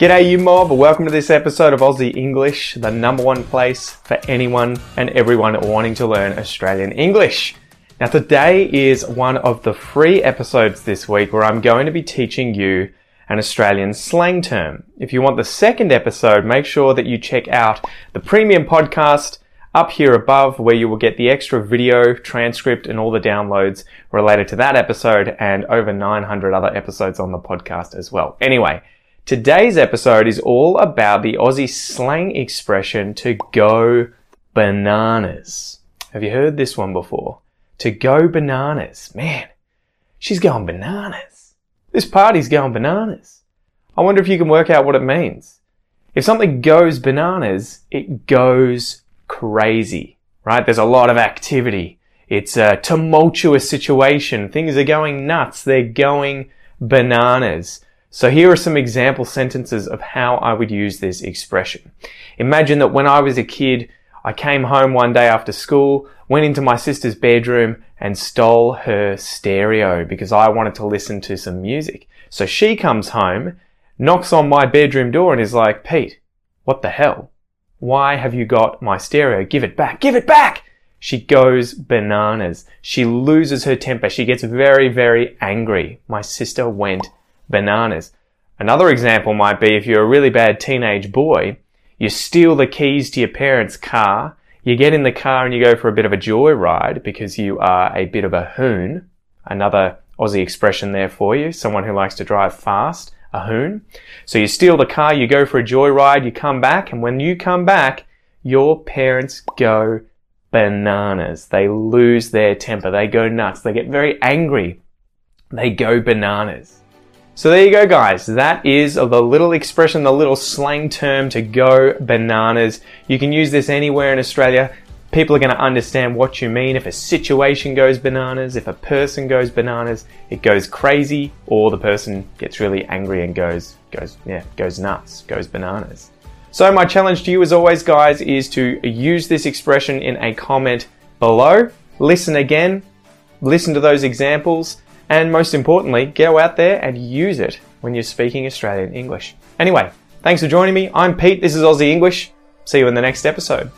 G'day, you mob. Welcome to this episode of Aussie English, the number one place for anyone and everyone wanting to learn Australian English. Now, today is one of the free episodes this week where I'm going to be teaching you an Australian slang term. If you want the second episode, make sure that you check out the premium podcast up here above where you will get the extra video, transcript, and all the downloads related to that episode and over 900 other episodes on the podcast as well. Anyway, Today's episode is all about the Aussie slang expression to go bananas. Have you heard this one before? To go bananas. Man, she's going bananas. This party's going bananas. I wonder if you can work out what it means. If something goes bananas, it goes crazy, right? There's a lot of activity. It's a tumultuous situation. Things are going nuts. They're going bananas. So here are some example sentences of how I would use this expression. Imagine that when I was a kid, I came home one day after school, went into my sister's bedroom and stole her stereo because I wanted to listen to some music. So she comes home, knocks on my bedroom door and is like, Pete, what the hell? Why have you got my stereo? Give it back. Give it back! She goes bananas. She loses her temper. She gets very, very angry. My sister went bananas. Another example might be if you're a really bad teenage boy, you steal the keys to your parents' car, you get in the car and you go for a bit of a joyride because you are a bit of a hoon. Another Aussie expression there for you, someone who likes to drive fast, a hoon. So you steal the car, you go for a joyride, you come back, and when you come back, your parents go bananas. They lose their temper. They go nuts. They get very angry. They go bananas. So there you go, guys. That is the little expression, the little slang term to go bananas. You can use this anywhere in Australia. People are going to understand what you mean. If a situation goes bananas, if a person goes bananas, it goes crazy, or the person gets really angry and goes, goes, yeah, goes nuts, goes bananas. So my challenge to you as always, guys, is to use this expression in a comment below. Listen again, listen to those examples, and most importantly, go out there and use it when you're speaking Australian English. Anyway, thanks for joining me. I'm Pete. This is Aussie English. See you in the next episode.